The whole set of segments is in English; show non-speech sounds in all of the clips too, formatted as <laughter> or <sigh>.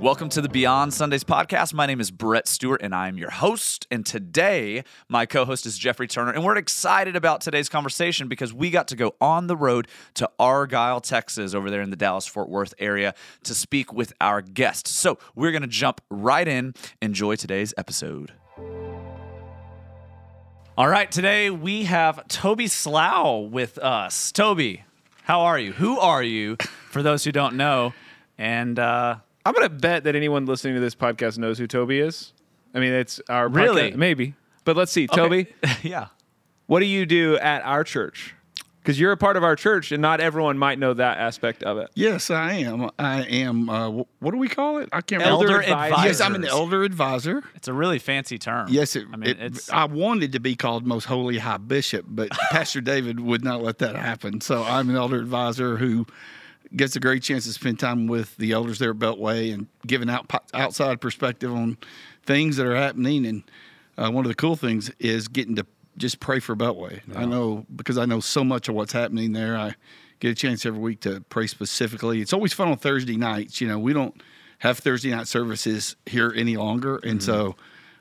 Welcome to the Beyond Sundays podcast. My name is Brett Stewart and I'm your host. And today, my co host is Geoffrey Turner. And we're excited about today's conversation because we got to go on the road to Argyle, Texas, over there in the Dallas Fort Worth area to speak with our guest. So we're going to jump right in. Enjoy today's episode. All right, today we have Toby Slough with us. Toby, how are you? Who are you, for those who don't know? And, uh, I'm gonna bet that anyone listening to this podcast knows who Toby is. I mean, it's our Really? podcast- maybe. But let's see, Toby, <laughs> yeah. what do you do at our church? Because you're a part of our church, and not everyone might know that aspect of it. Yes, I am. I am. Uh, what do we call it? I can't Elder remember. advisor. Yes, I'm an elder advisor. It's a really fancy term. Yes, it, I mean, it- it's I wanted to be called most holy high bishop, but <laughs> Pastor David would not let that happen. So I'm an elder advisor who gets a great chance to spend time with the elders there at Beltway and giving out outside perspective on things that are happening. And uh, one of the cool things is getting to just pray for Beltway. I know because I know so much of what's happening there. I get a chance every week to pray specifically. It's always fun on Thursday nights. You know, we don't have Thursday night services here any longer, and so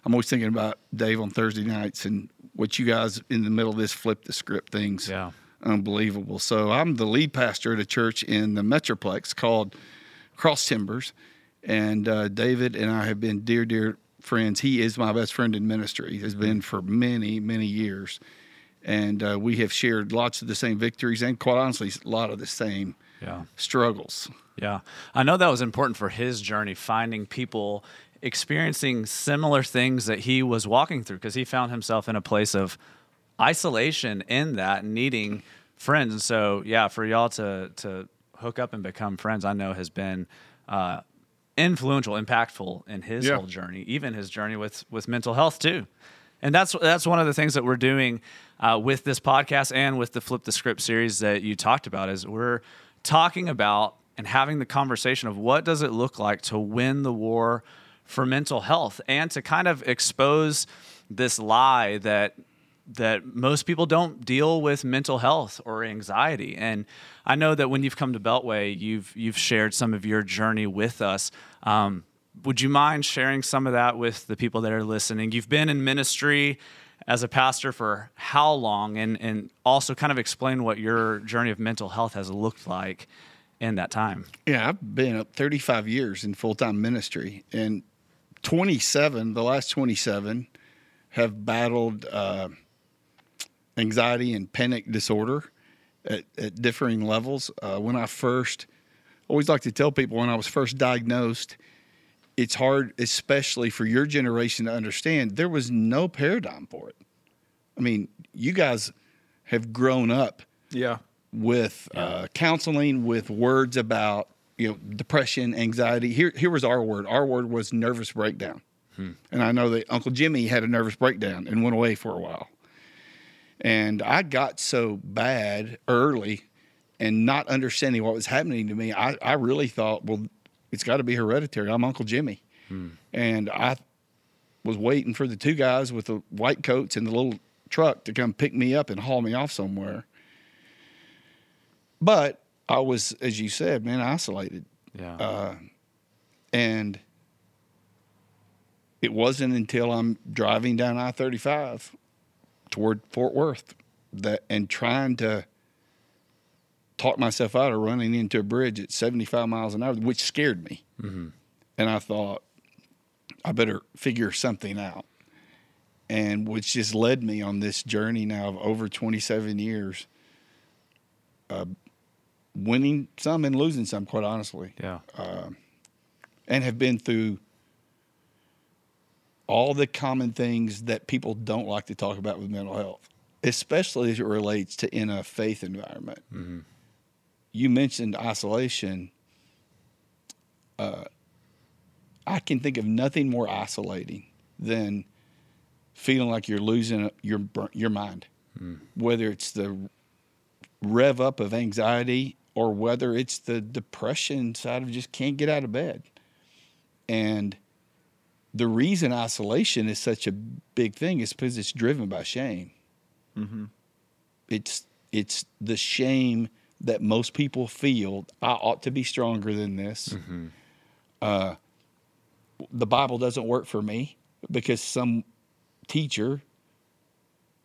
I'm always thinking about Dave on Thursday nights and what you guys in the middle of this flip the script things. Yeah. Unbelievable. So I'm the lead pastor at a church in the Metroplex called Cross Timbers, and uh, David and I have been dear, dear friends. He is my best friend in ministry. Has been for many, many years, and uh, we have shared lots of the same victories and, quite honestly, a lot of the same yeah. struggles. Yeah. I know that was important for his journey, finding people experiencing similar things that he was walking through because he found himself in a place of isolation in that, needing friends. And so, yeah, for y'all to, to hook up and become friends, I know has been uh, influential, impactful in his Yeah. whole journey, even his journey with, with mental health, too. And that's that's one of the things that we're doing uh, with this podcast and with the Flip the Script series that you talked about is we're talking about and having the conversation of what does it look like to win the war for mental health and to kind of expose this lie that that most people don't deal with mental health or anxiety. And I know that when you've come to Beltway, you've you've shared some of your journey with us. Um, would you mind sharing some of that with the people that are listening? You've been in ministry as a pastor for how long, and and also kind of explain what your journey of mental health has looked like in that time. Yeah, I've been up 35 years in full time ministry, and 27, the last 27, have battled uh, anxiety and panic disorder at, at differing levels. Uh, when I first, always like to tell people when I was first diagnosed, it's hard, especially for your generation, to understand there was no paradigm for it. I mean, you guys have grown up Yeah. with uh, counseling, with words about you know depression, anxiety. Here, here was our word. Our word was nervous breakdown, and I know that Uncle Jimmy had a nervous breakdown and went away for a while. And I got so bad early, and not understanding what was happening to me, I, I really thought, well, it's got to be hereditary. I'm Uncle Jimmy, hmm. and I was waiting for the two guys with the white coats and the little truck to come pick me up and haul me off somewhere. But I was, as you said, man, isolated. Yeah. Uh, and it wasn't until I'm driving down I 35 toward Fort Worth that and trying to talk myself out of running into a bridge at 75 miles an hour, which scared me. And I thought, I better figure something out. And which just led me on this journey now of over 27 years, uh, winning some and losing some, quite honestly yeah. Uh, and have been through all the common things that people don't like to talk about with mental health, especially as it relates to in a faith environment. Mm-hmm. You mentioned isolation. Uh, I can think of nothing more isolating than feeling like you're losing uh, your your mind, hmm. whether it's the rev up of anxiety or whether it's the depression side of just can't get out of bed. And the reason isolation is such a big thing is because it's driven by shame. It's it's the shame that most people feel. I ought to be stronger than this. Uh, the Bible doesn't work for me because some teacher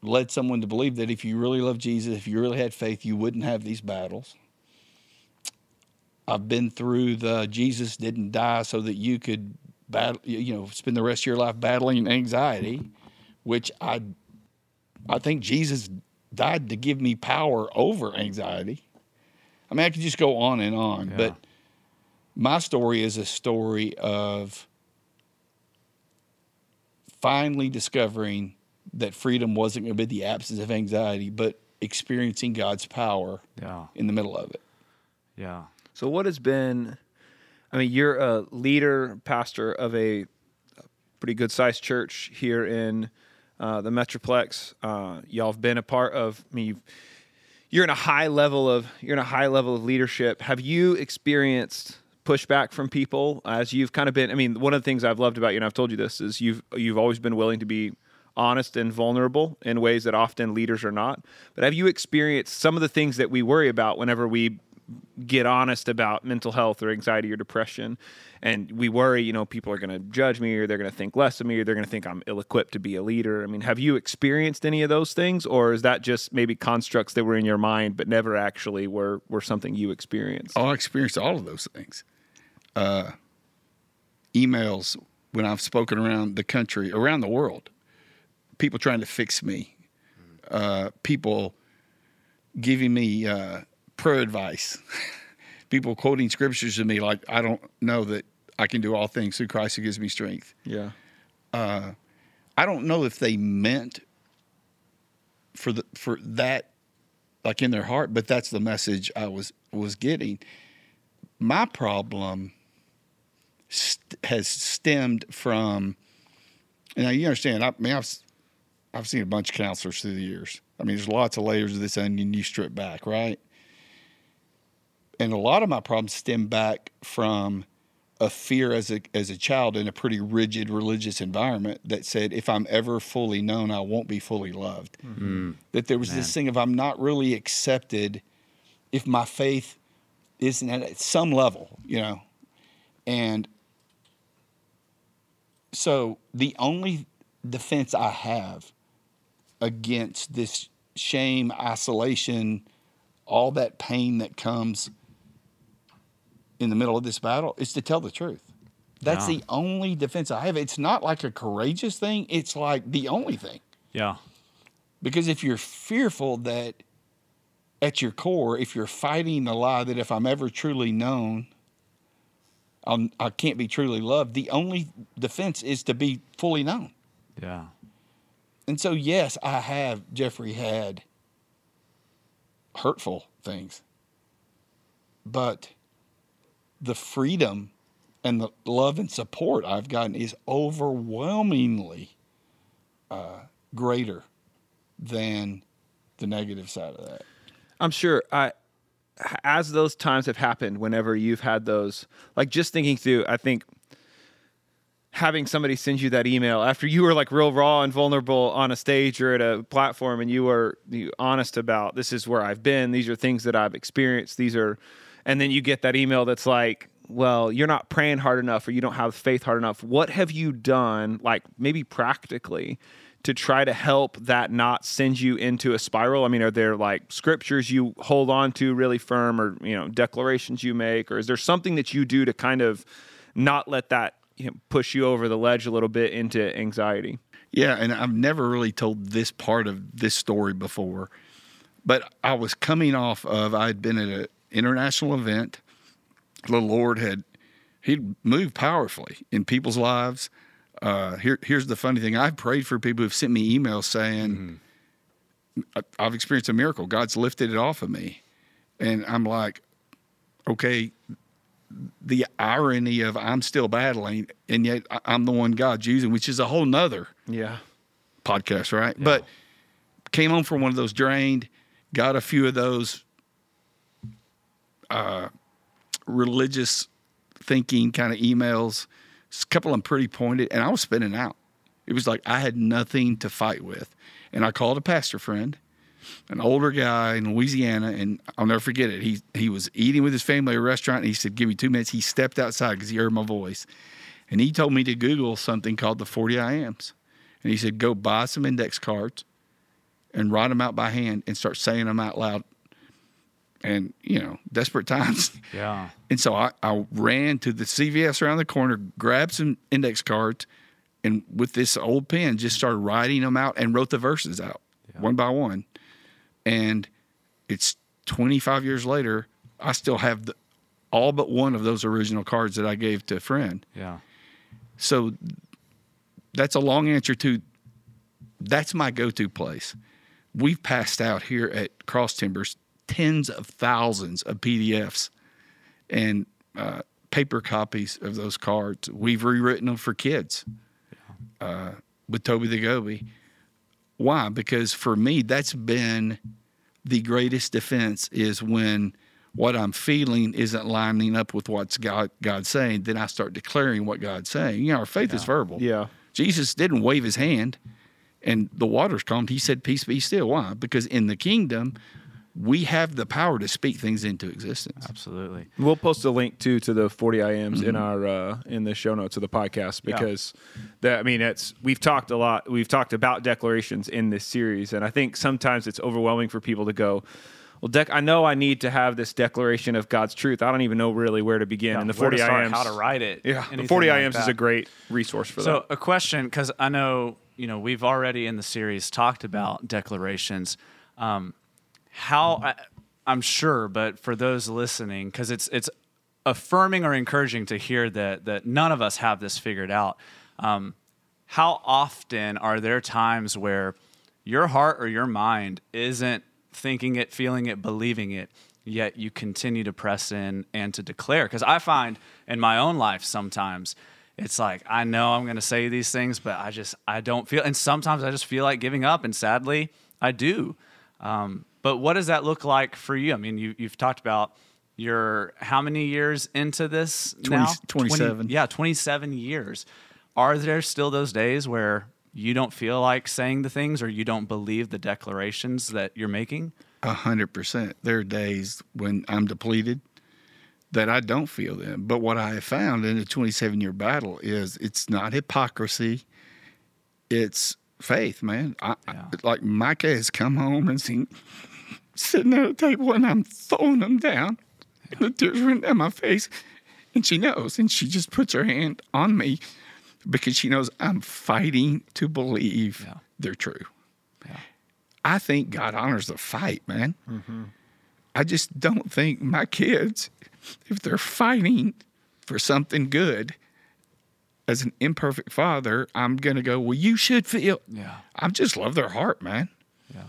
led someone to believe that if you really love Jesus, if you really had faith, you wouldn't have these battles. I've been through the Jesus didn't die so that you could battle, you know, spend the rest of your life battling anxiety, which I, I think Jesus died to give me power over anxiety. I mean, I could just go on and on, Yeah. but my story is a story of finally discovering that freedom wasn't going to be the absence of anxiety, but experiencing God's power Yeah. in the middle of it. Yeah. So, what has been? I mean, you're a leader, pastor of a pretty good sized church here in uh, the Metroplex. Uh, y'all have been a part of. I mean, you've, you're in a high level of you're in a high level of leadership. Have you experienced pushback from people as you've kind of been? I mean, one of the things I've loved about you, and I've told you this, is you've you've always been willing to be honest and vulnerable in ways that often leaders are not. But have you experienced some of the things that we worry about whenever we get honest about mental health or anxiety or depression. And we worry you know people are going to judge me or they're going to think less of me or they're going to think i'm ill-equipped to be a leader. I mean have you experienced any of those things or is that just maybe constructs that were in your mind but never actually were were something you experienced? Oh, I experienced all of those things. Uh, emails when I've spoken around the country, around the world, people trying to fix me, uh, people giving me uh, pro advice, <laughs> people quoting scriptures to me like, I don't know that I can do all things through Christ who gives me strength. yeah uh, I don't know if they meant for the for that like in their heart, but that's the message I was was getting. My problem st- has stemmed from, and now you understand. I mean, I've I've seen a bunch of counselors through the years. I mean, there's lots of layers of this onion you strip back, right? And a lot of my problems stem back from a fear as a as a child in a pretty rigid religious environment that said if I'm ever fully known, I won't be fully loved. Hmm. Hmm. That there was this thing of I'm not really accepted if my faith isn't at some level, you know. And so the only defense I have against this shame, isolation, all that pain that comes in the middle of this battle is to tell the truth. That's Yeah. the only defense I have. It's not like a courageous thing, it's like the only thing. Yeah. Because if you're fearful that at your core, if you're fighting the lie that if I'm ever truly known, I'll, I can't be truly loved, the only defense is to be fully known. Yeah. And so, yes, I have, Geoffrey, had hurtful things. But the freedom and the love and support I've gotten is overwhelmingly uh, greater than the negative side of that. I'm sure I as those times have happened whenever you've had those like just thinking through I think having somebody send you that email after you were like real raw and vulnerable on a stage or at a platform and you were honest about this is where I've been these are things that I've experienced these are and then you get that email that's like well you're not praying hard enough or you don't have faith hard enough what have you done like maybe practically to try to help that not send you into a spiral? I mean, are there like scriptures you hold on to really firm or, you know, declarations you make? Or is there something that you do to kind of not let that you know, push you over the ledge a little bit into anxiety? Yeah, and I've never really told this part of this story before, but I was coming off of I had been at an international event. The Lord had He'd moved powerfully in people's lives. Uh, here, here's the funny thing: I've prayed for people who've sent me emails saying, I- "I've experienced a miracle. God's lifted it off of me," and I'm like, "Okay." The irony of I'm still battling, and yet I'm the one God's using, which is a whole nother Yeah. podcast, right? But came home from one of those drained, got a few of those uh, religious thinking kind of emails, a couple of them pretty pointed, and I was spinning out. It was like I had nothing to fight with. And I called a pastor friend, an older guy in Louisiana, and I'll never forget it. He he was eating with his family at a restaurant, and he said, "Give me two minutes." He stepped outside because he heard my voice, And he told me to Google something called the 40 I Ams. And he said, go buy some index cards and write them out by hand and start saying them out loud. And, you know, desperate times. <laughs> Yeah. And so I, I ran to the CVS around the corner, grabbed some index cards, and with this old pen, just started writing them out and wrote the verses out one by one. And it's 25 years later, I still have the, all but one of those original cards that I gave to a friend. Yeah. So that's a long answer to that's my go to place. We've passed out here at Cross Timbers tens of thousands of PDFs and uh, paper copies of those cards. We've rewritten them for kids uh, with Toby the Goby. Why? Because for me, that's been the greatest defense is when what I'm feeling isn't lining up with what's God God's saying. Then I start declaring what God's saying. You know, our faith is verbal. Yeah. Jesus didn't wave his hand and the waters calmed. He said, Peace be still. Why? Because in the kingdom, we have the power to speak things into existence. Absolutely. We'll post a link too to the 40 I Ams in our uh, in the show notes of the podcast Yeah. because that I mean it's we've talked a lot we've talked about declarations in this series and I think sometimes it's overwhelming for people to go well dec- I know I need to have this declaration of God's truth I don't even know really where to begin and the Where to 40 start, I Ams how to write it. yeah the 40 like I Ams is a great resource for So that So, a question, because I know you know we've already in the series talked about declarations. Um, how I, I'm sure, but for those listening, because it's it's affirming or encouraging to hear that that none of us have this figured out. Um, how often are there times where your heart or your mind isn't thinking it, feeling it, believing it, yet you continue to press in and to declare? Because I find in my own life sometimes it's like I know I'm going to say these things, but I just I don't feel, and sometimes I just feel like giving up, and sadly I do. Um, but what does that look like for you? I mean, you, you've talked about your how many years into this 20 now? 27. yeah, 27 years. Are there still those days where you don't feel like saying the things or you don't believe the declarations that you're making? A hundred percent. There are days when I'm depleted that I don't feel them. But what I have found in a 27 year battle is it's not hypocrisy, it's faith, man. I, I- like Micah has come home and seen sitting at a table and I'm throwing them down. And the tears running down my face. And she knows. And she just puts her hand on me because she knows I'm fighting to believe Yeah. they're true. Yeah. I think God honors the fight, man. Mm-hmm. I just don't think my kids, if they're fighting for something good, as an imperfect father, I'm going to go, well, you should feel. Yeah. I just love their heart, man. Yeah.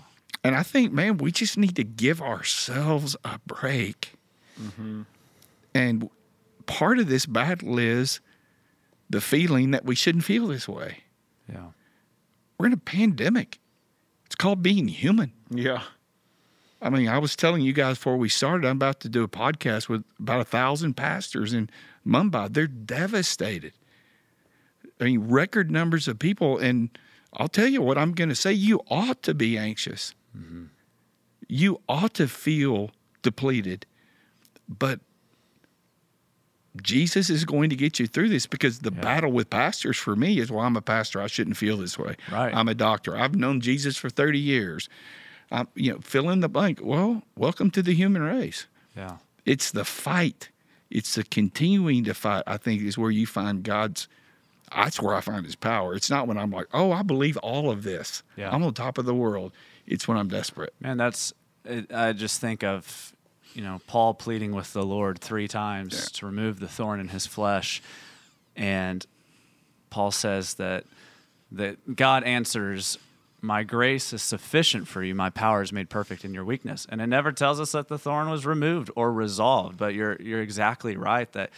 And I think, man, we just need to give ourselves a break. Mm-hmm. And part of this battle is the feeling that we shouldn't feel this way. Yeah. We're in a pandemic. It's called being human. yeah I mean, I was telling you guys before we started, I'm about to do a podcast with about a thousand pastors in Mumbai. They're devastated. I mean, record numbers of people. And I'll tell you what I'm going to say you ought to be anxious. You ought to feel depleted. But Jesus is going to get you through this because the battle with pastors for me is well, I'm a pastor. I shouldn't feel this way. Right. I'm a doctor. I've known Jesus for 30 years. Um, you know, fill in the blank. Well, welcome to the human race. Yeah. It's the fight. It's the continuing to fight. I think is where you find God's. That's where I find His power. It's not when I'm like, oh, I believe all of this. Yeah. I'm on top of the world. It's when I'm desperate. Man, that's, it, I just think of, you know, Paul pleading with the Lord three times Yeah. to remove the thorn in his flesh. And Paul says that, that God answers, My grace is sufficient for you. My power is made perfect in your weakness. And it never tells us that the thorn was removed or resolved. But you're, you're exactly right that,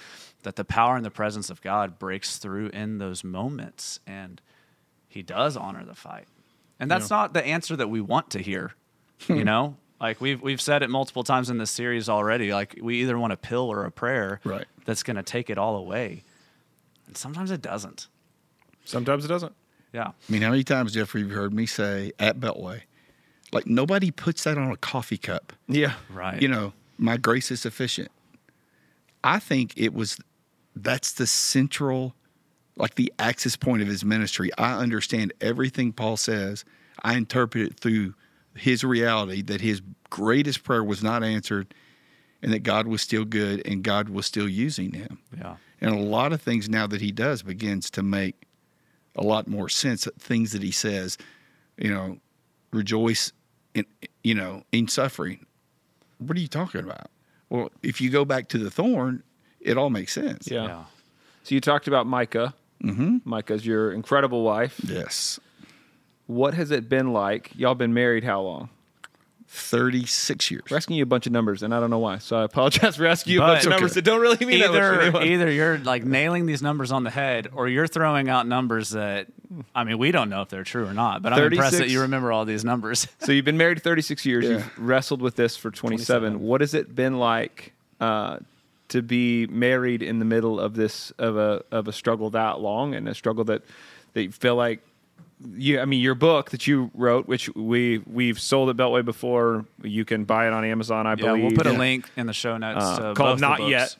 that the power and the presence of God breaks through in those moments. And he does honor the fight. And that's not the answer that we want to hear. <laughs> You know? Like we've we've said it multiple times in this series already. Like we either want a pill or a prayer Right. that's gonna take it all away. And sometimes it doesn't. sometimes it doesn't Yeah. I mean, how many times, Geoffrey, you've heard me say at Beltway, like nobody puts that on a coffee cup. yeah Right. You know, my grace is sufficient. I think it was that's the central like the axis point of his ministry. I understand everything Paul says. I interpret it through his reality that his greatest prayer was not answered and that God was still good and God was still using him. Yeah. And a lot of things now that he does begins to make a lot more sense. Things that he says, you know, rejoice in you know in suffering. What are you talking about? Well, if you go back to the thorn, it all makes sense. Yeah. Yeah. So you talked about Micah. Mm-hmm. Micah's your incredible wife. Yes. What has it been like? Y'all been married how long? 36 years. We're asking you a bunch of numbers, and I don't know why. So I apologize for asking you a But- bunch of numbers Okay. that don't really mean that much to Either either you're like nailing these numbers on the head, or you're throwing out numbers that I mean we don't know if they're true or not. But I'm impressed that you remember all these numbers. <laughs> So you've been married 36 years. Yeah. You've wrestled with this for 27. 27. What has it been like uh, to be married in the middle of this of a of a struggle that long and a struggle that that you feel like you? I mean, your book that you wrote, which we we've sold at Beltway before. You can buy it on Amazon, I yeah, believe. we'll put a link in the show notes uh, to called Not. Yet.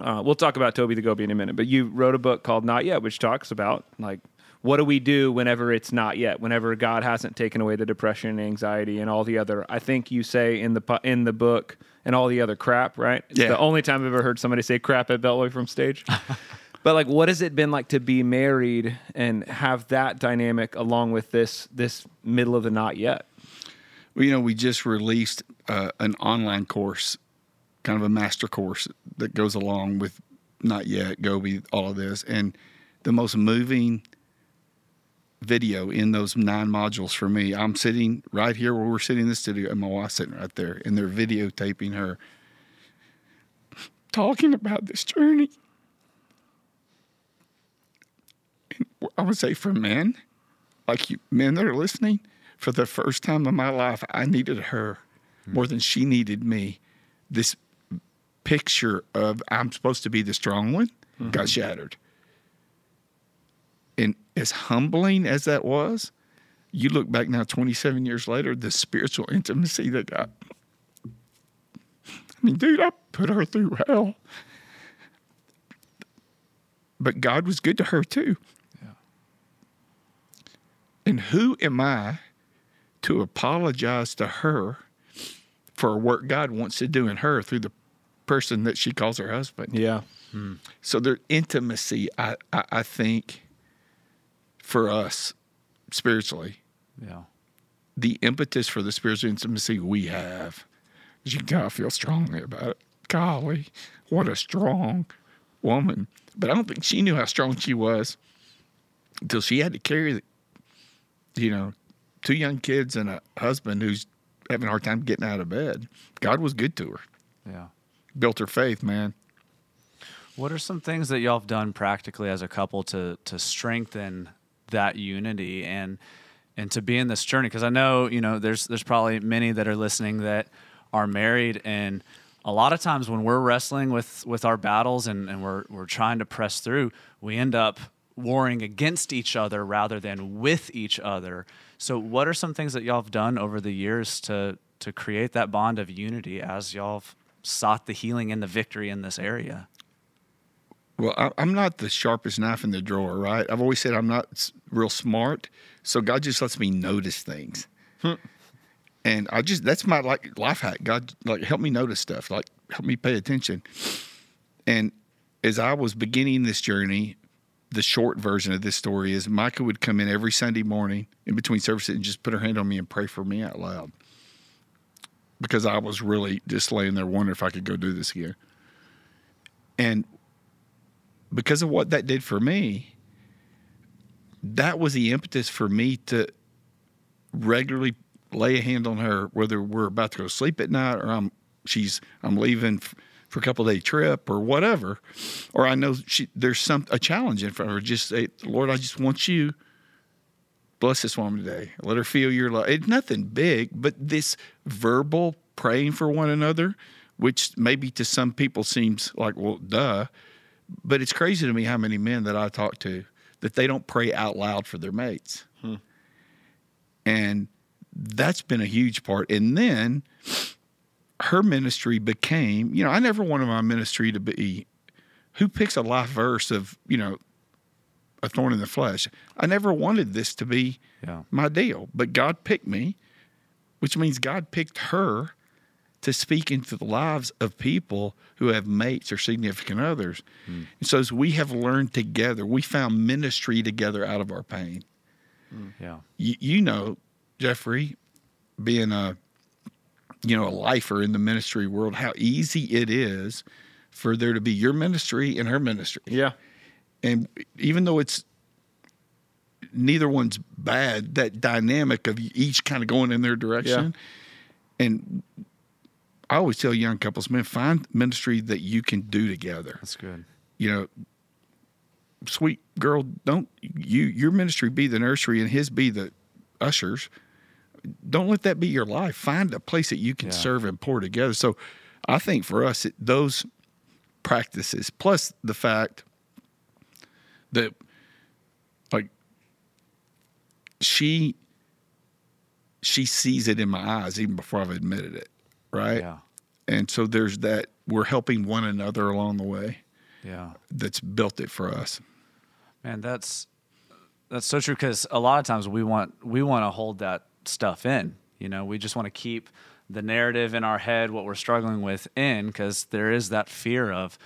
Uh, we'll talk about Toby the Goby in a minute, but you wrote a book called Not Yet, which talks about like what do we do whenever it's not yet, whenever God hasn't taken away the depression, anxiety, and all the other. I think you say in the in the book and all the other crap, right? It's Yeah. the only time I've ever heard somebody say crap at Beltway from stage. <laughs> but like, what has it been like to be married and have that dynamic along with this this middle of the not yet? Well, you know, we just released uh, an online course, kind of a master course that goes along with Not Yet, Goby, all of this. And the most moving video in those nine modules for me, I'm sitting right here where we're sitting in the studio, and my wife's sitting right there, and they're videotaping her talking about this journey. And I would say for men, like you men that are listening, for the first time in my life, I needed her hmm. more than she needed me. This picture of I'm supposed to be the strong one got mm-hmm. shattered. As humbling as that was, you look back now 27 years later, the spiritual intimacy that got. I mean, dude, I put her through hell. But God was good to her too. Yeah. And who am I to apologize to her for work God wants to do in her through the person that she calls her husband? Yeah. Hmm. So their intimacy, I, I, I think, for us spiritually, Yeah. the impetus for the spiritual intimacy we have, you gotta feel strongly about it. Golly, what a strong woman! But I don't think she knew how strong she was until she had to carry, the, you know, two young kids and a husband who's having a hard time getting out of bed. God was good to her, Yeah. built her faith, man. What are some things that y'all have done practically as a couple to to strengthen that unity and and to be in this journey? Because I know you know there's there's probably many that are listening that are married, and a lot of times when we're wrestling with with our battles and and we're we're trying to press through, we end up warring against each other rather than with each other. So, what are some things that y'all have done over the years to to create that bond of unity as y'all have sought the healing and the victory in this area? Well, I, I'm not the sharpest knife in the drawer, right? I've always said I'm not real smart, so God just lets me notice things, hmm. and I just that's my like life hack. God like help me notice stuff, like help me pay attention. And as I was beginning this journey, the short version of this story is Micah would come in every Sunday morning in between services and just put her hand on me and pray for me out loud because I was really just laying there wondering if I could go do this again. And because of what that did for me, that was the impetus for me to regularly lay a hand on her, whether we're about to go to sleep at night or I'm she's I'm leaving for a couple day trip or whatever, or I know she there's some a challenge in front of her. Just say, Lord, I just want you bless this woman today. Let her feel your love. It's nothing big, but this verbal praying for one another, which maybe to some people seems like, well, duh. But it's crazy to me how many men that I talk to that they don't pray out loud for their mates. Hmm. And that's been a huge part. And then her ministry became, you know, I never wanted my ministry to be who picks a life verse of, you know, a thorn in the flesh. I never wanted this to be Yeah. my deal, but God picked me, which means God picked her to speak into the lives of people who have mates or significant others. Hmm. And so as we have learned together, we found ministry together out of our pain. Hmm. Yeah. You, you know, Geoffrey, being a you know a lifer in the ministry world, how easy it is for there to be your ministry and her ministry Yeah. and even though it's neither one's bad, that dynamic of each kind of going in their direction. And I always tell young couples, man, find ministry that you can do together. That's good. You know, sweet girl, don't you your ministry be the nursery and his be the ushers. Don't let that be your life. Find a place that you can Yeah. serve and pour together. So I think for us, it, those practices, plus the fact that like she she sees it in my eyes even before I've admitted it, right? Yeah. And so there's that we're helping one another along the way Yeah. that's built it for us. Man, that's that's so true because a lot of times we want we want to hold that stuff in. You know, we just want to keep the narrative in our head, what we're struggling with, in because there is that fear of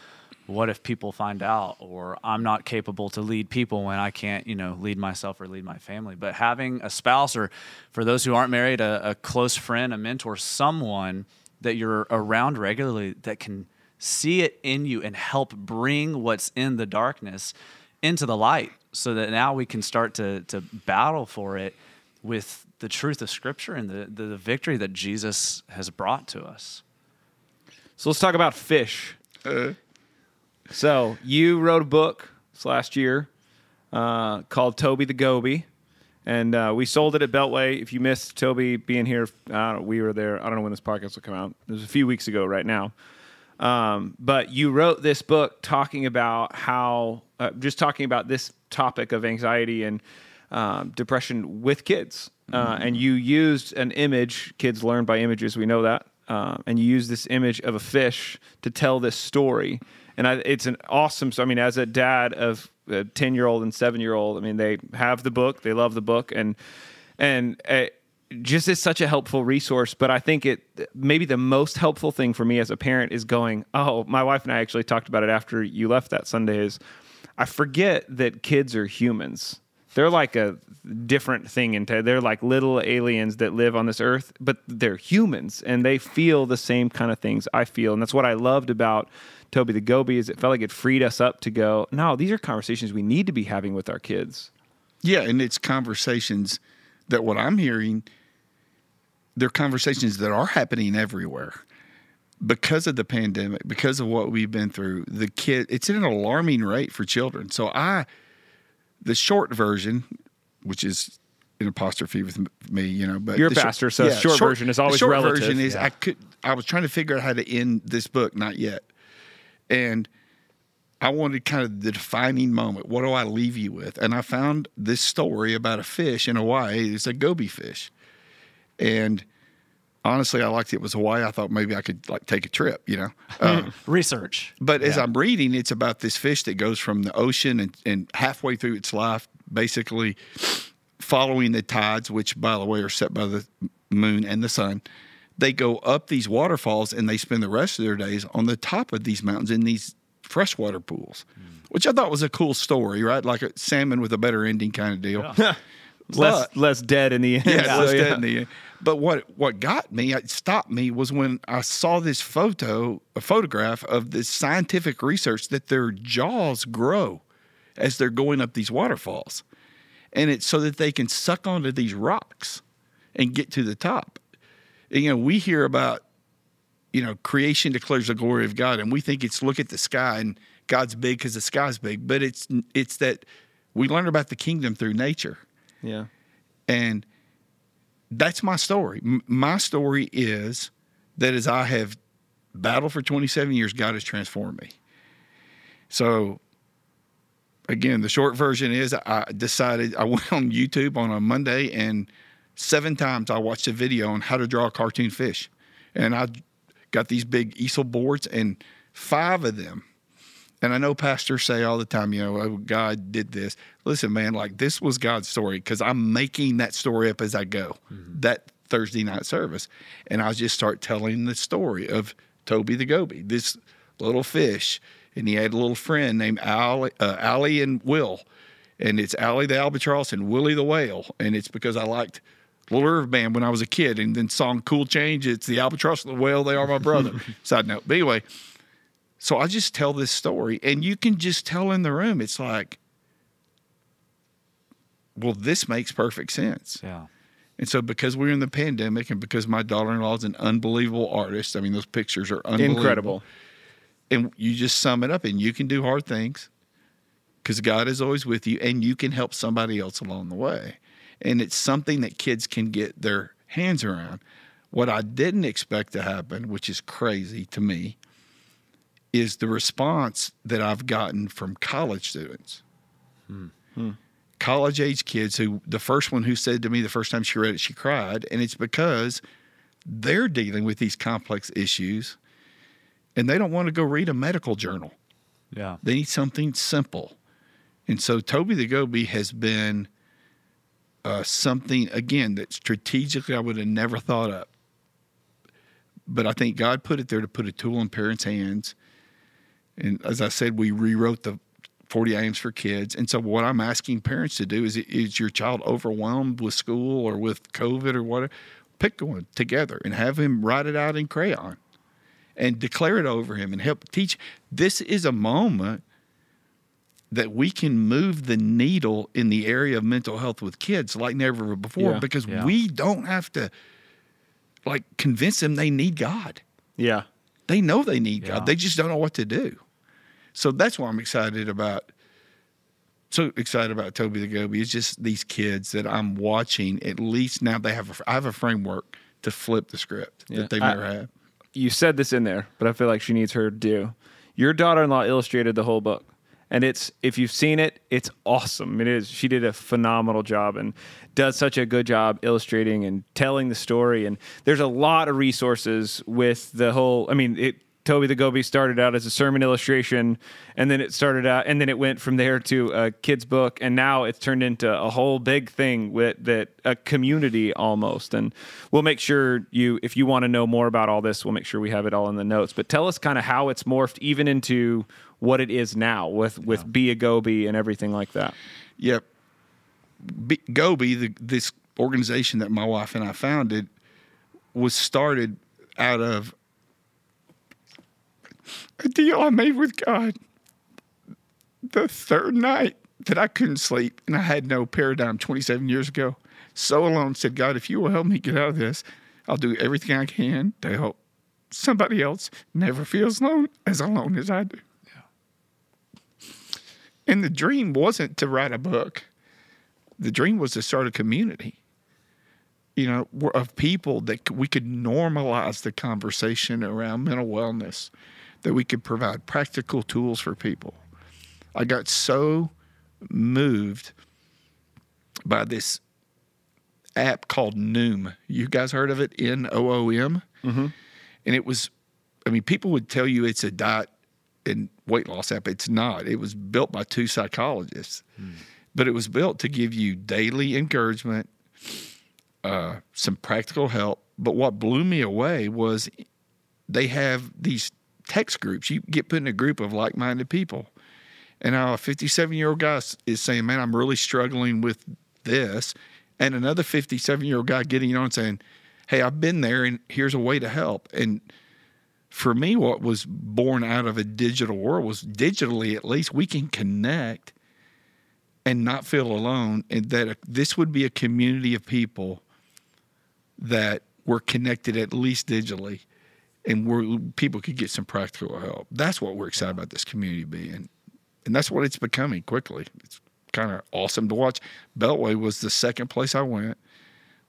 what if people find out, or I'm not capable to lead people when I can't, you know, lead myself or lead my family. But having a spouse, or for those who aren't married, a, a close friend, a mentor, someone that you're around regularly that can see it in you and help bring what's in the darkness into the light so that now we can start to to battle for it with the truth of scripture and the, the, the victory that Jesus has brought to us. So let's talk about fish. Uh-huh. So you wrote a book this last year uh, called Toby the Goby, and uh, we sold it at Beltway. If you missed Toby being here, I don't, we were there. I don't know when this podcast will come out. It was a few weeks ago, right now. Um, but you wrote this book talking about how, uh, just talking about this topic of anxiety and um, depression with kids. Uh, and you used an image, kids learn by images, we know that. Um, and you use this image of a fish to tell this story. And I, it's an awesome, so I mean, as a dad of a 10 year old and seven year old, I mean, they have the book, they love the book. And, and, uh, just is such a helpful resource. But I think it maybe the most helpful thing for me as a parent is going, oh, my wife and I actually talked about it after you left that Sunday. Is I forget that kids are humans. They're like a different thing, and they're like little aliens that live on this earth, but they're humans and they feel the same kind of things I feel, and that's what I loved about Toby the Goby is it felt like it freed us up to go. No, these are conversations we need to be having with our kids. Yeah, and it's conversations that what I'm hearing, they're conversations that are happening everywhere. Because of the pandemic, because of what we've been through, the kid it's at an alarming rate for children. So I the short version, which is an apostrophe with me, you know, but You're a pastor, so short version is always short relative. version is Yeah. I could I was trying to figure out how to end this book, not yet. And I wanted kind of the defining moment. What do I leave you with? And I found this story about a fish in Hawaii. It's a goby fish. And honestly, I liked it was Hawaii. I thought maybe I could like take a trip, you know. <laughs> Um, Research. but as I'm reading, it's about this fish that goes from the ocean and, and halfway through its life, basically following the tides, which, by the way, are set by the moon and the sun. They go up these waterfalls and they spend the rest of their days on the top of these mountains in these freshwater pools, which I thought was a cool story, right? Like a salmon with a better ending kind of deal. <laughs> less But- less dead in the end. yeah, <laughs> So, let's yeah. dead in the end. But what what got me, it stopped me, was when I saw this photo, a photograph of this scientific research that their jaws grow as they're going up these waterfalls, and it's so that they can suck onto these rocks and get to the top. And, you know, we hear about you know creation declares the glory of God, and we think it's look at the sky and God's big because the sky's big, but it's it's that we learn about the kingdom through nature. Yeah. And that's my story. M- my story is that as I have battled for 27 years, God has transformed me. So, again, the short version is I decided I <laughs> went on YouTube on a Monday and seven times I watched a video on how to draw a cartoon fish. And I got these big easel boards and five of them. And I know pastors say all the time, you know, oh, God did this. Listen, man, like this was God's story because I'm making that story up as I go. That Thursday night service, and I just start telling the story of Toby the Goby, this little fish, and he had a little friend named Allie, uh, Allie and Will, and it's Allie the albatross and Willie the whale, and it's because I liked Little River Band when I was a kid, and then song Cool Change. It's the albatross and the whale. They are my brother. <laughs> Side note. But anyway, so I just tell this story, and you can just tell in the room. It's like, well, this makes perfect sense. Yeah. And so, because we're in the pandemic, and because my daughter-in-law is an unbelievable artist, I mean, those pictures are unbelievable. Incredible. And you just sum it up, and you can do hard things because God is always with you, and you can help somebody else along the way. And it's something that kids can get their hands around. What I didn't expect to happen, which is crazy to me, is the response that I've gotten from college students. College age kids who the first one who said to me the first time she read it, she cried. And it's because they're dealing with these complex issues and they don't want to go read a medical journal. Yeah. They need something simple. And so Toby the Goby has been uh, something, again, that strategically I would have never thought of. But I think God put it there to put a tool in parents' hands. And as I said, we rewrote the 40 I Ams for kids. And so what I'm asking parents to do is, is your child overwhelmed with school or with COVID or whatever? Pick one together and have him write it out in crayon and declare it over him and help teach. This is a moment that we can move the needle in the area of mental health with kids like never before Yeah. because Yeah. we don't have to like convince them they need God. Yeah. They know they need Yeah. God. They just don't know what to do. So that's why I'm excited about. So excited about Toby the Goby. It's just these kids that I'm watching. At least now they have. A, I have a framework to flip the script Yeah. that they've I- never had. you said this in there, but I feel like she needs her due. Your daughter-in-law illustrated the whole book, and it's if you've seen it, it's awesome. It is. She did a phenomenal job and does such a good job illustrating and telling the story. And there's a lot of resources with the whole. I mean, it. Toby the Goby started out as a sermon illustration, and then it started out, and then it went from there to a kid's book, and now it's turned into a whole big thing with that a community almost. And we'll make sure you, if you want to know more about all this, we'll make sure we have it all in the notes. But tell us kind of how it's morphed even into what it is now with with Be a Goby and everything like that. Yep. B- Goby, the, this organization that my wife and I founded, was started out of a deal I made with God the third night that I couldn't sleep and I had no paradigm 27 years ago. So alone said, God, if you will help me get out of this, I'll do everything I can to help somebody else never feels alone as alone as I do. And the dream wasn't to write a book. The dream was to start a community, you know, of people that we could normalize the conversation around mental wellness, that we could provide practical tools for people. I got so moved by this app called Noom. You guys heard of it? N O O M? And it was, I mean, people would tell you it's a diet and weight loss app. It's not. It was built by two psychologists, but it was built to give you daily encouragement, uh, some practical help. But what blew me away was they have these text groups. You get put in a group of like minded people. And now a 57 year old guy is saying, Man, I'm really struggling with this. And another 57 year old guy getting on saying, Hey, I've been there and here's a way to help. And for me, what was born out of a digital world was digitally, at least we can connect and not feel alone. And that this would be a community of people that were connected at least digitally and where people could get some practical help. That's what we're excited about this community being. And that's what it's becoming quickly. It's kind of awesome to watch. Beltway was the second place I went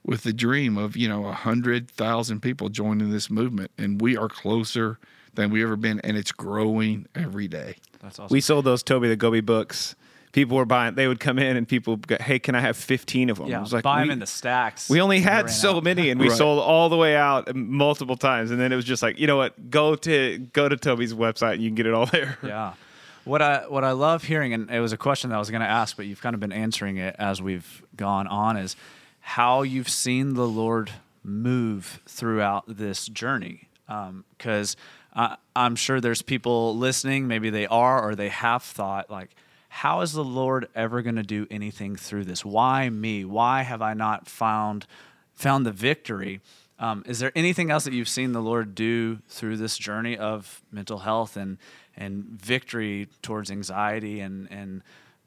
with the dream of, you know, a hundred thousand people joining this movement. And we are closer than we ever been and it's growing every day. That's awesome. We sold those Toby the Goby books. People were buying. They would come in and people, go, hey, can I have fifteen of them? yeah, I was like, buy them in the stacks. We only had ran so out. many, and we Right. sold all the way out multiple times. And then it was just like, you know what? Go to go to Toby's website, and you can get it all there. <laughs> Yeah. what I what I love hearing, and it was a question that I was going to ask, but you've kind of been answering it as we've gone on, is how you've seen the Lord move throughout this journey. Because um, I'm sure there's people listening, maybe they are or they have thought like, how is the Lord ever going to do anything through this? Why me? Why have I not found found the victory? Um, is there anything else that you've seen the Lord do through this journey of mental health and and victory towards anxiety and and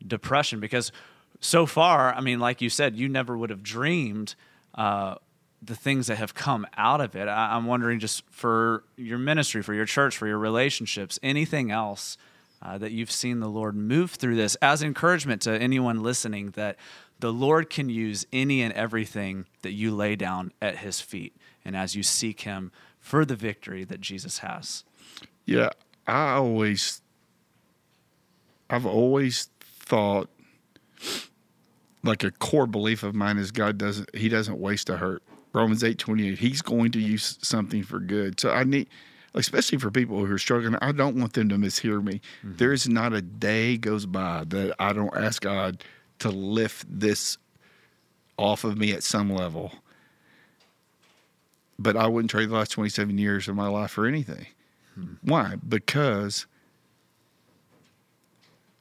depression? Because so far, I mean, like you said, you never would have dreamed uh, the things that have come out of it. I, am wondering, just for your ministry, for your church, for your relationships, anything else uh, that you've seen the Lord move through this as encouragement to anyone listening that the Lord can use any and everything that you lay down at his feet and as you seek him for the victory that Jesus has. Yeah, I always I've always thought like a core belief of mine is God doesn't he doesn't waste a hurt. Romans 8:28 he's going to use something for good. So I need especially for people who are struggling, I don't want them to mishear me. Mm-hmm. There is not a day goes by that I don't ask God to lift this off of me at some level. But I wouldn't trade the last 27 years of my life for anything. Hmm. Why? Because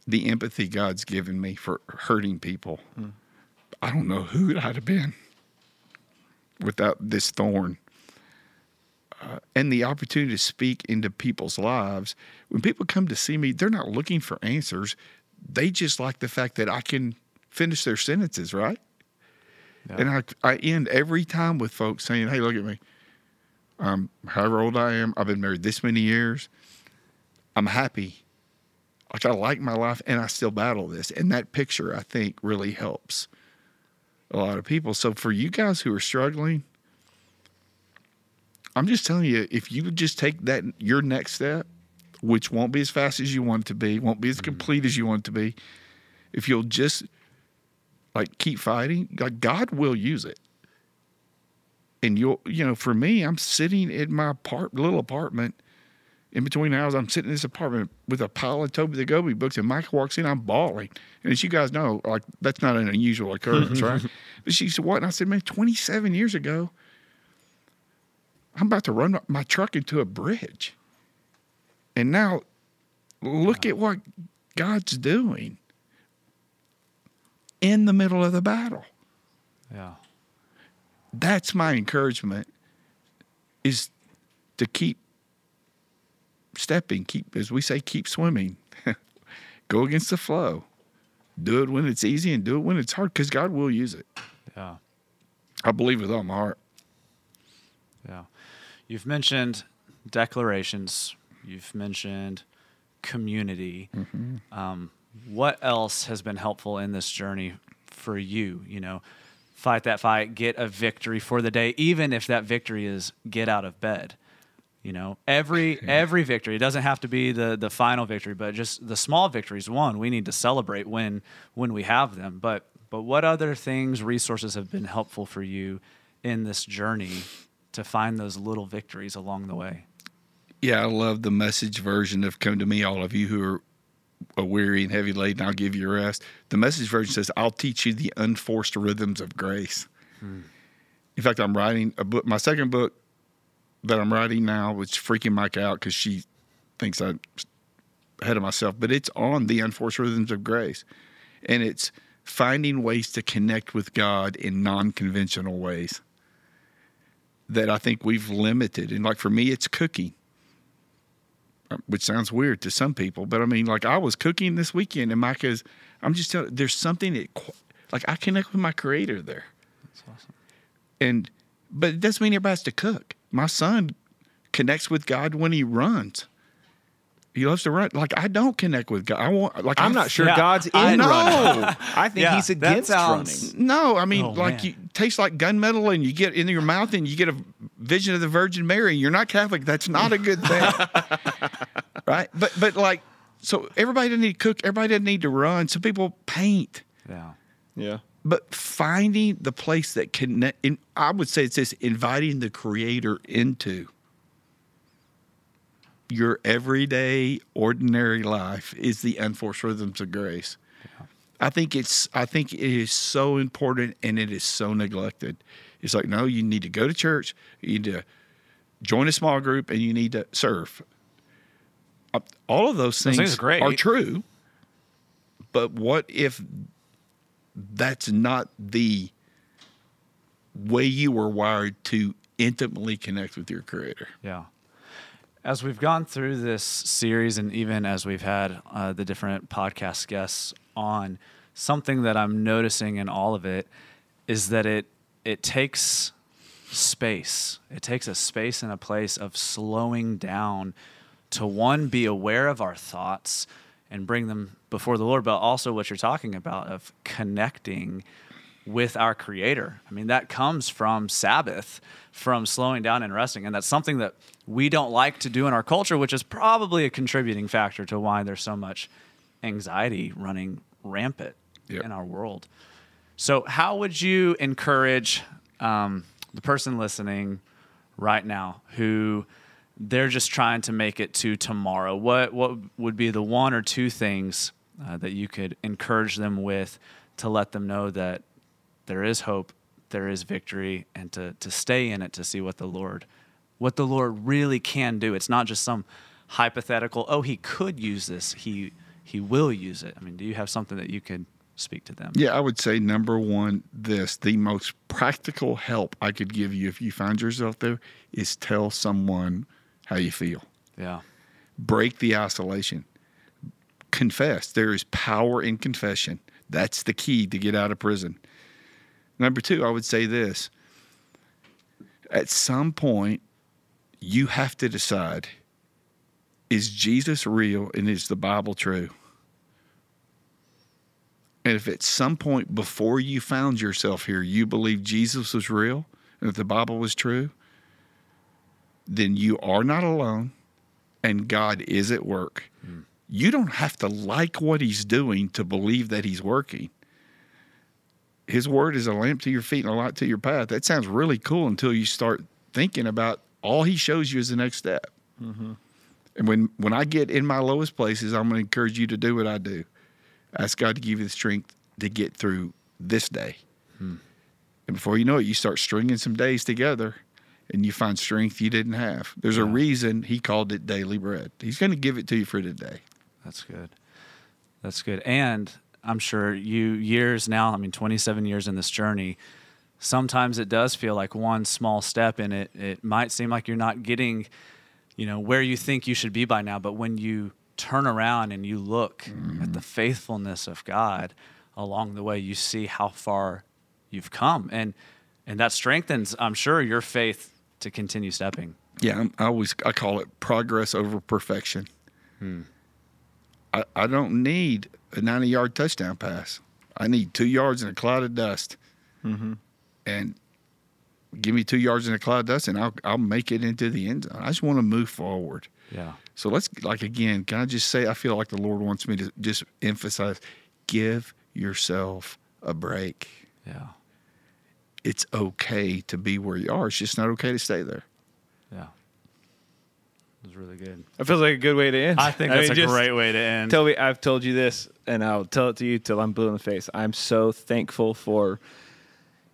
the empathy God's given me for hurting people. Hmm. I don't know who I'd have been without this thorn uh, and the opportunity to speak into people's lives. When people come to see me, they're not looking for answers. They just like the fact that I can finish their sentences, right? Yeah. And I, I end every time with folks saying, Hey, look at me. Um, however old I am, I've been married this many years. I'm happy. Like I like my life and I still battle this. And that picture, I think, really helps a lot of people. So for you guys who are struggling, I'm just telling you, if you just take that your next step, which won't be as fast as you want it to be, won't be as mm-hmm. complete as you want it to be, if you'll just like keep fighting, like God will use it. And you'll, you know, for me, I'm sitting in my part, little apartment. In between hours, I'm sitting in this apartment with a pile of Toby the Goby books, and Mike walks in, I'm bawling. And as you guys know, like that's not an unusual occurrence, <laughs> right? But she said, "What?" And I said, "Man, 27 years ago, I'm about to run my truck into a bridge. And now look at what God's doing in the middle of the battle. Yeah. That's my encouragement is to keep stepping, keep as we say keep swimming. <laughs> Go against the flow. Do it when it's easy and do it when it's hard cuz God will use it. Yeah. I believe with all my heart. Yeah. You've mentioned declarations. You've mentioned community. Mm-hmm. Um, what else has been helpful in this journey for you? You know, fight that fight, get a victory for the day, even if that victory is get out of bed. You know, every <laughs> every victory. It doesn't have to be the the final victory, but just the small victories. One, we need to celebrate when when we have them. But but what other things, resources have been helpful for you in this journey to find those little victories along the way. Yeah, I love the message version of Come to Me, all of you who are weary and heavy laden, I'll give you rest. The message version says, I'll teach you the unforced rhythms of grace. Hmm. In fact, I'm writing a book, my second book that I'm writing now, which freaking Mike out because she thinks I'm ahead of myself, but it's on the unforced rhythms of grace. And it's finding ways to connect with God in non conventional ways that I think we've limited. And like for me, it's cooking, which sounds weird to some people, but I mean, like I was cooking this weekend, and Mike Micah's. I'm just telling. There's something that, like, I connect with my Creator there. That's awesome. And, but it doesn't mean everybody has to cook. My son connects with God when he runs. He loves to run. Like I don't connect with God. I want. Like I'm, I'm not sure yeah, God's in I, running. <laughs> No, I think yeah, he's against sounds, running. No, I mean, oh, like man. you taste like gunmetal, and you get in your mouth, and you get a vision of the Virgin Mary. You're not Catholic. That's not a good thing, <laughs> right? But but like, so everybody doesn't need to cook. Everybody doesn't need to run. Some people paint. Yeah, yeah. But finding the place that connect, I would say it's this inviting the Creator into your everyday, ordinary life is the unforced rhythms of grace. I think it's I think it is so important and it is so neglected. It's like no, you need to go to church, you need to join a small group, and you need to serve. All of those things, things are are true, but what if that's not the way you were wired to intimately connect with your creator? Yeah. As we've gone through this series, and even as we've had uh, the different podcast guests on, something that I'm noticing in all of it is that it it takes space. It takes a space and a place of slowing down to one be aware of our thoughts and bring them before the Lord, but also what you're talking about of connecting with our creator. I mean, that comes from Sabbath, from slowing down and resting. And that's something that we don't like to do in our culture, which is probably a contributing factor to why there's so much anxiety running rampant Yep. in our world. So, how would you encourage um, the person listening right now who they're just trying to make it to tomorrow? What what would be the one or two things uh, that you could encourage them with to let them know that there is hope, there is victory, and to to stay in it to see what the Lord what the Lord really can do. It's not just some hypothetical. Oh, he could use this. He he will use it. I mean, do you have something that you could speak to them? Yeah, I would say number one, this the most practical help I could give you if you find yourself there is tell someone how you feel. Yeah. Break the isolation. Confess. There is power in confession. That's the key to get out of prison. Number two, I would say this. At some point, you have to decide is Jesus real and is the Bible true? And if at some point before you found yourself here, you believe Jesus was real and that the Bible was true, then you are not alone and God is at work. Hmm. You don't have to like what he's doing to believe that he's working. His word is a lamp to your feet and a light to your path. That sounds really cool until you start thinking about all he shows you is the next step. Mm-hmm. And when, when I get in my lowest places, I'm going to encourage you to do what I do. Ask God to give you the strength to get through this day. Hmm. And before you know it, you start stringing some days together and you find strength you didn't have. There's a reason he called it daily bread. He's going to give it to you for today. That's good. That's good. And I'm sure you years now, I mean 27 years in this journey, sometimes it does feel like one small step in it it might seem like you're not getting you know where you think you should be by now, but when you turn around and you look at the mm-hmm. faithfulness of God along the way, you see how far you've come and and that strengthens I'm sure your faith to continue stepping. Yeah, I'm, I always I call it progress over perfection. Hmm. I, I don't need a 90 yard touchdown pass. I need two yards in a cloud of dust. Mm-hmm. And give me two yards in a cloud of dust, and I'll I'll make it into the end zone. I just want to move forward. Yeah. So let's like again, can I just say I feel like the Lord wants me to just emphasize give yourself a break. Yeah. It's okay to be where you are. It's just not okay to stay there. Yeah. It was really good. That feels like a good way to end. I think mean, that's a great way to end. Toby, I've told you this, and I'll tell it to you till I'm blue in the face. I'm so thankful for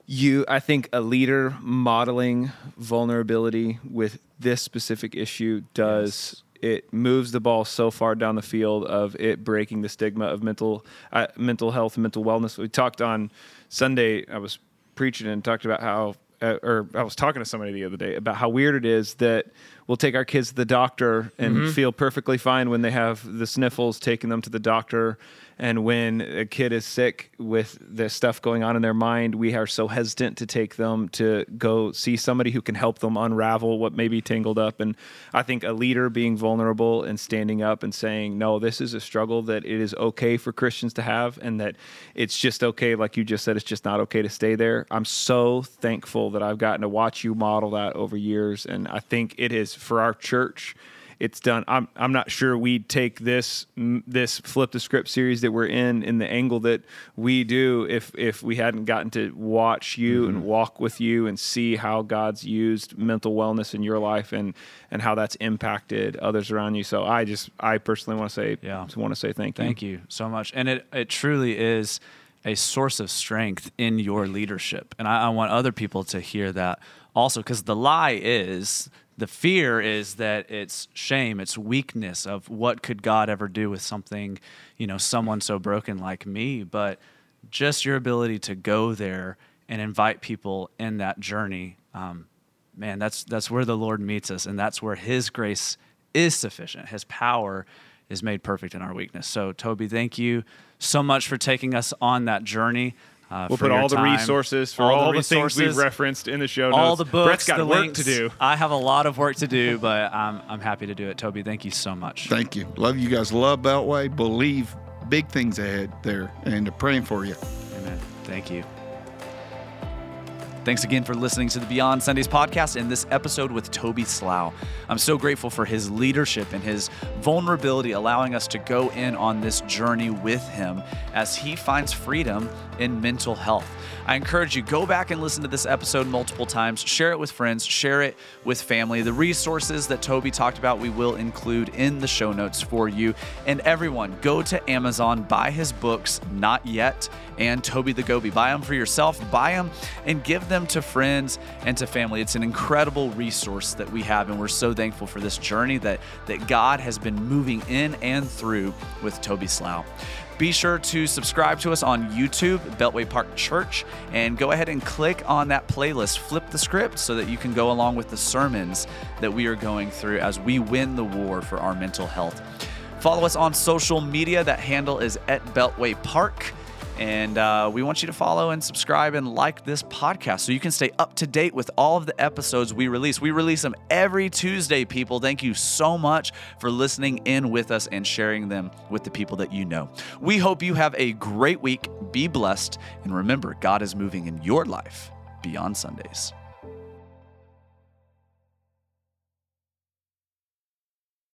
you. I think a leader modeling vulnerability with this specific issue does. It moves the ball so far down the field of it breaking the stigma of mental uh, mental health and mental wellness. We talked on Sunday. I was preaching and talked about how, uh, or I was talking to somebody the other day about how weird it is that we'll take our kids to the doctor and feel perfectly fine when they have the sniffles, taking them to the doctor. And when a kid is sick with the stuff going on in their mind, we are so hesitant to take them to go see somebody who can help them unravel what may be tangled up. And I think a leader being vulnerable and standing up and saying, no, this is a struggle that it is okay for Christians to have, and that it's just okay, like you just said, it's just not okay to stay there. I'm so thankful that I've gotten to watch you model that over years. And I think it is for our church it's done. I'm I'm not sure we'd take this this flip the script series that we're in in the angle that we do if if we hadn't gotten to watch you mm-hmm. and walk with you and see how God's used mental wellness in your life and and how that's impacted others around you. So I just I personally want to say yeah want to say thank you. Thank you so much, and it it truly is a source of strength in your leadership, and I, I want other people to hear that also because the lie is the fear is that it's shame, it's weakness of what could God ever do with something, you know, someone so broken like me. But just your ability to go there and invite people in that journey, um, man, that's that's where the Lord meets us, and that's where His grace is sufficient. His power is made perfect in our weakness. So, Toby, thank you so much for taking us on that journey. Uh, we'll put all the resources for all, all the, resources, things we've referenced in the show notes. All the books, Brett's got the work links. to do. I have a lot of work to do, <laughs> but I'm, I'm happy to do it. Toby, thank you so much. Thank you. Love you guys. Love Beltway. Believe big things ahead there, and praying for you. Amen. Thank you. Thanks again for listening to the Beyond Sundays podcast in this episode with Toby Slough. I'm so grateful for his leadership and his vulnerability, allowing us to go in on this journey with him as he finds freedom in mental health. I encourage you go back and listen to this episode multiple times, share it with friends, share it with family. The resources that Toby talked about, we will include in the show notes for you. And everyone, go to Amazon, buy his books, Not Yet, and Toby the Goby. Buy them for yourself, buy them, and give them to friends and to family. It's an incredible resource that we have, and we're so thankful for this journey that, that God has been moving in and through with Toby Slough. Be sure to subscribe to us on YouTube, Beltway Park Church, and go ahead and click on that playlist, flip the script, so that you can go along with the sermons that we are going through as we win the war for our mental health. Follow us on social media. That handle is at Beltway Park. And uh, we want you to follow and subscribe and like this podcast so you can stay up to date with all of the episodes we release. We release them every Tuesday, people. Thank you so much for listening in with us and sharing them with the people that you know. We hope you have a great week. Be blessed. And remember, God is moving in your life beyond Sundays.